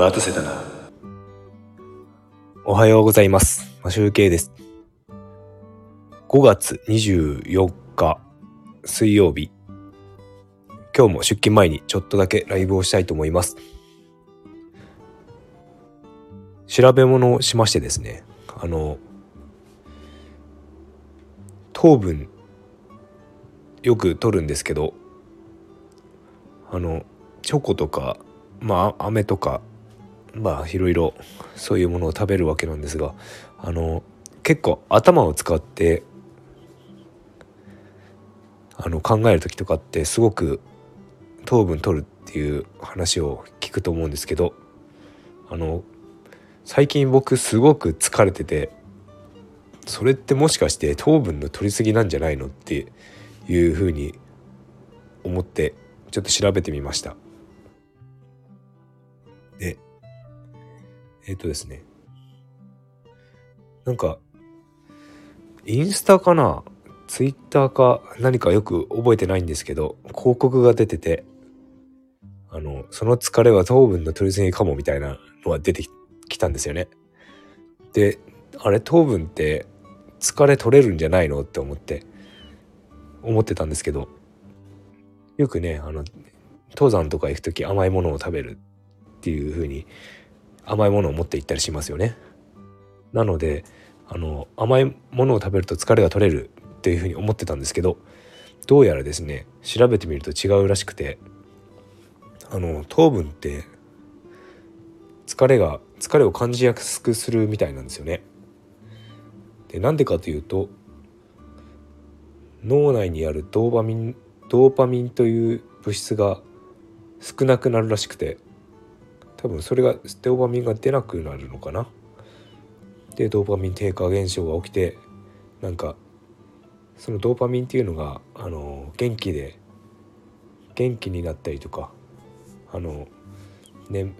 待たせたな。おはようございます。マシュウケイです。5月24日水曜日。今日も出勤前にちょっとだけライブをしたいと思います。調べ物をしましてですね、あの、糖分よく取るんですけど、あの、チョコとか、まあ、飴とか、まあいろいろそういうものを食べるわけなんですがあの結構頭を使ってあの考える時とかってすごく糖分取るっていう話を聞くと思うんですけどあの最近僕すごく疲れててそれってもしかして糖分の取りすぎなんじゃないのっていうふうに思ってちょっと調べてみました。えっ、とですね。なんか、インスタかな？ツイッターか何かよく覚えてないんですけど、広告が出てて、あの、その疲れは糖分の取りすぎかもみたいなのが出てきたんですよね。で、あれ？糖分って疲れ取れるんじゃないの？って思って、思ってたんですけど、よくね、あの、登山とか行く時甘いものを食べるっていう風に甘いものを持って行ったりしますよね。なのであの甘いものを食べると疲れが取れるっていうふうに思ってたんですけどどうやらですね調べてみると違うらしくてあの糖分って疲れが疲れを感じやすくするみたいなんですよね。でなんでかというと脳内にあるドーパミンドーパミンという物質が少なくなるらしくて多分それがドーパミンが出なくなるのかな？でドーパミン低下現象が起きてなんかそのドーパミンっていうのがあの元気で元気になったりとかあのね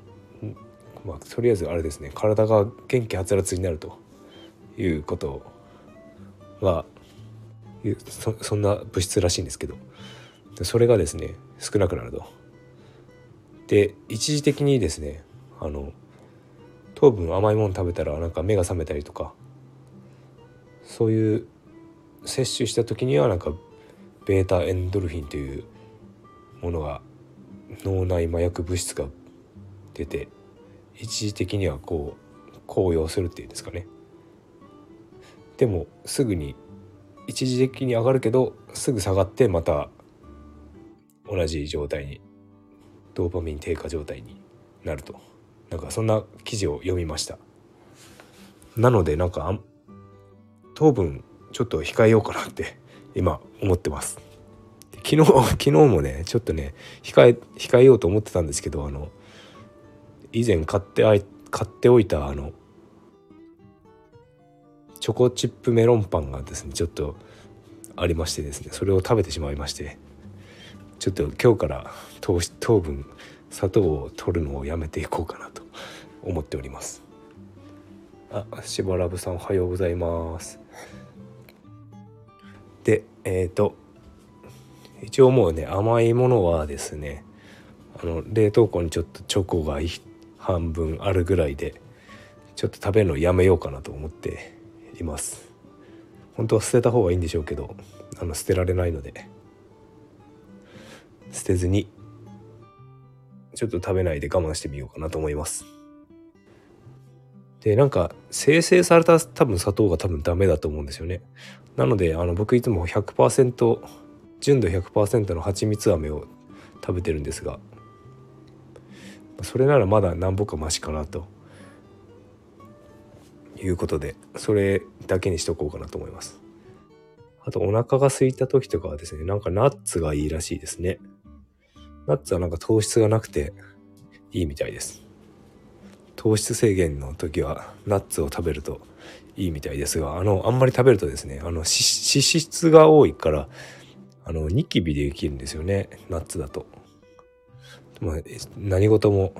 まあとりあえずあれですね体が元気はつらつになるということがそそんな物質らしいんですけどそれがですね少なくなると。で一時的にですねあの糖分甘いもの食べたらなんか目が覚めたりとかそういう摂取した時にはなんかベータエンドルフィンというものが脳内麻薬物質が出て一時的にはこう高揚するっていうんですかね。でもすぐに一時的に上がるけどすぐ下がってまた同じ状態にドーパミン低下状態になると。なんかそんな記事を読みました。なのでなんか糖分ちょっと控えようかなって 今思ってます。昨日昨日もねちょっとね控え控えようと思ってたんですけどあの以前買ってあい買っておいたあのチョコチップメロンパンがですねちょっとありましてですねそれを食べてしまいまして。ちょっと今日から糖糖分砂糖を取るのをやめていこうかなと思っております。あしばらぶさんおはようございます。でえっ、ー、と一応もうね甘いものはですねあの冷凍庫にちょっとチョコが半分あるぐらいでちょっと食べるのやめようかなと思っています。本当は捨てた方がいいんでしょうけどあの捨てられないので。捨てずにちょっと食べないで我慢してみようかなと思います。でなんか生成された多分砂糖が多分ダメだと思うんですよね。なのであの僕いつも100%純度100%の蜂蜜飴を食べてるんですがそれならまだなんぼかマシかなと。いうことでそれだけにしとこうかなと思います。あとお腹が空いた時とかはですねなんかナッツがいいらしいですね。ナッツはなんか糖質がなくていいみたいです。糖質制限の時はナッツを食べるといいみたいですがあのあんまり食べるとですねあの脂質が多いからあのニキビでできるんですよねナッツだと、まあ、何事も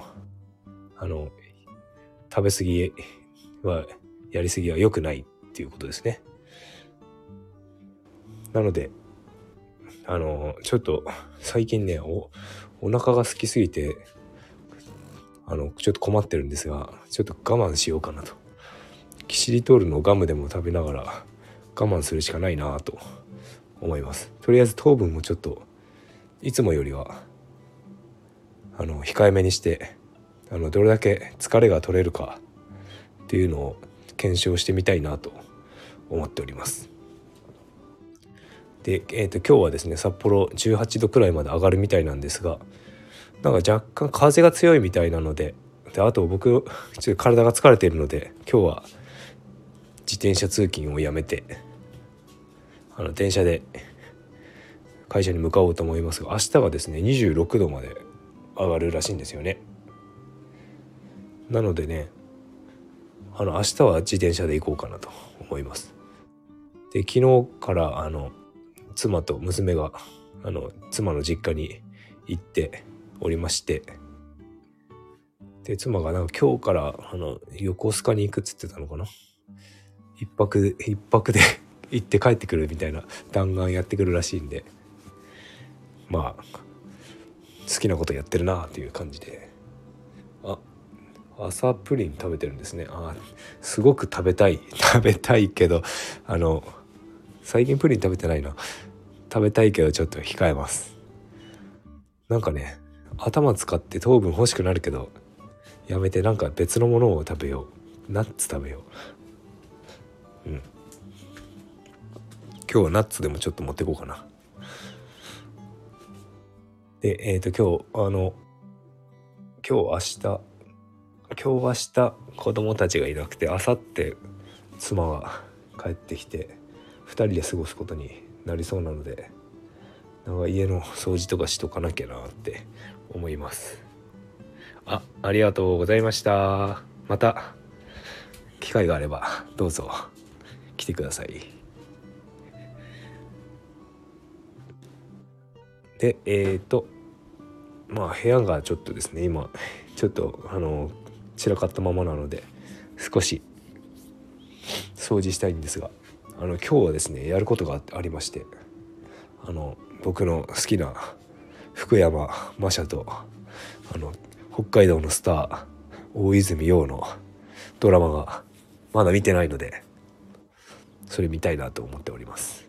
あの食べ過ぎはやりすぎは良くないっていうことですね。なのであのちょっと最近ねおお腹が空きすぎてあのちょっと困ってるんですがちょっと我慢しようかなと。キシリトールのガムでも食べながら我慢するしかないなと思います。とりあえず糖分もちょっといつもよりはあの控えめにしてあのどれだけ疲れが取れるかっていうのを検証してみたいなと思っております。で、えーと、今日はですね札幌18度くらいまで上がるみたいなんですがなんか若干風が強いみたいなのでであと僕ちょっと体が疲れているので今日は自転車通勤をやめてあの電車で会社に向かおうと思いますが明日はですね26度まで上がるらしいんですよね。なのでねあの明日は自転車で行こうかなと思います。で昨日からあの妻と娘があの妻の実家に行っておりましてで妻がなんか今日からあの横須賀に行くっつってたのかな？一泊一泊で 行って帰ってくるみたいな弾丸やってくるらしいんでまあ好きなことやってるなっていう感じで。あ朝プリン食べてるんですね。あすごく食べたい。食べたいけどあの最近プリン食べてないな。食べたいけどちょっと控えます。なんかね頭使って糖分欲しくなるけどやめてなんか別のものを食べよう。ナッツ食べよう。うん。今日はナッツでもちょっと持ってこうかな。でえっ、ー、と今日あの今日明日今日明日子供たちがいなくて明後日妻が帰ってきて2人で過ごすことになりそうなのでなんか家の掃除とかしとかなきゃなって思います。あありがとうございました。また機会があればどうぞ来てください。でえっ、ー、とまあ部屋がちょっとですね今ちょっとあの散らかったままなので少し掃除したいんですが。あの今日はですねやることがありましてあの僕の好きな福山マシャとあの北海道のスター大泉洋のドラマがまだ見てないのでそれ見たいなと思っております。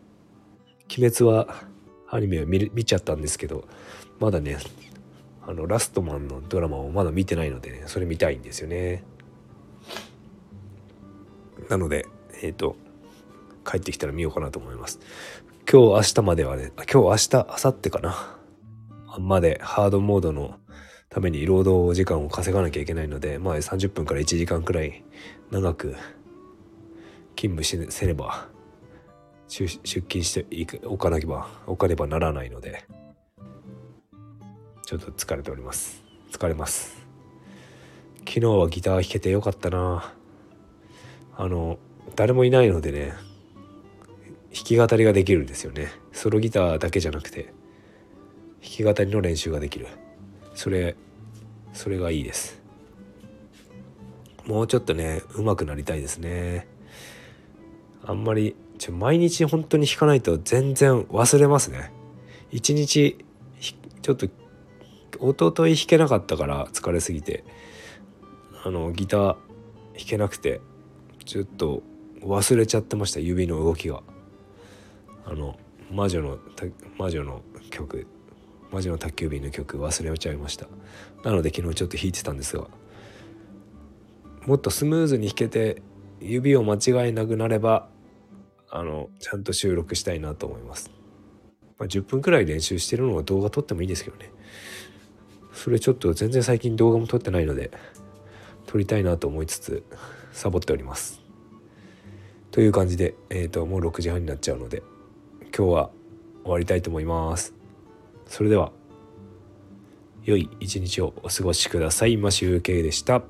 鬼滅はアニメを見見ちゃったんですけどまだねあのラストマンのドラマをまだ見てないので、ね、それ見たいんですよね。なのでえっ、ー、と帰ってきたら見ようかなと思います。今日明日まではね、今日明日、明後日かな。までハードモードのために労働時間を稼がなきゃいけないので、まあ30分から1時間くらい長く勤務しせねば、出勤しておかなければ、おかねばならないので、ちょっと疲れております。疲れます。昨日はギター弾けてよかったなあの、誰もいないのでね、弾き語りができるんですよね。ソロギターだけじゃなくて弾き語りの練習ができる。それそれがいいです。もうちょっとね上手くなりたいですね。あんまりちょ毎日本当に弾かないと全然忘れますね。一日ちょっと一昨日弾けなかったから疲れすぎてあのギター弾けなくてちょっと忘れちゃってました指の動きが。あの魔女の魔女の曲魔女の宅急便の曲忘れちゃいました。なので昨日ちょっと弾いてたんですがもっとスムーズに弾けて指を間違えなくなればあのちゃんと収録したいなと思います、まあ、10分くらい練習してるのは動画撮ってもいいですけどね。それちょっと全然最近動画も撮ってないので撮りたいなと思いつつサボっております。という感じで、えーともう6時半になっちゃうので今日は終わりたいと思います。それでは良い一日をお過ごしください。マシュウケイでした。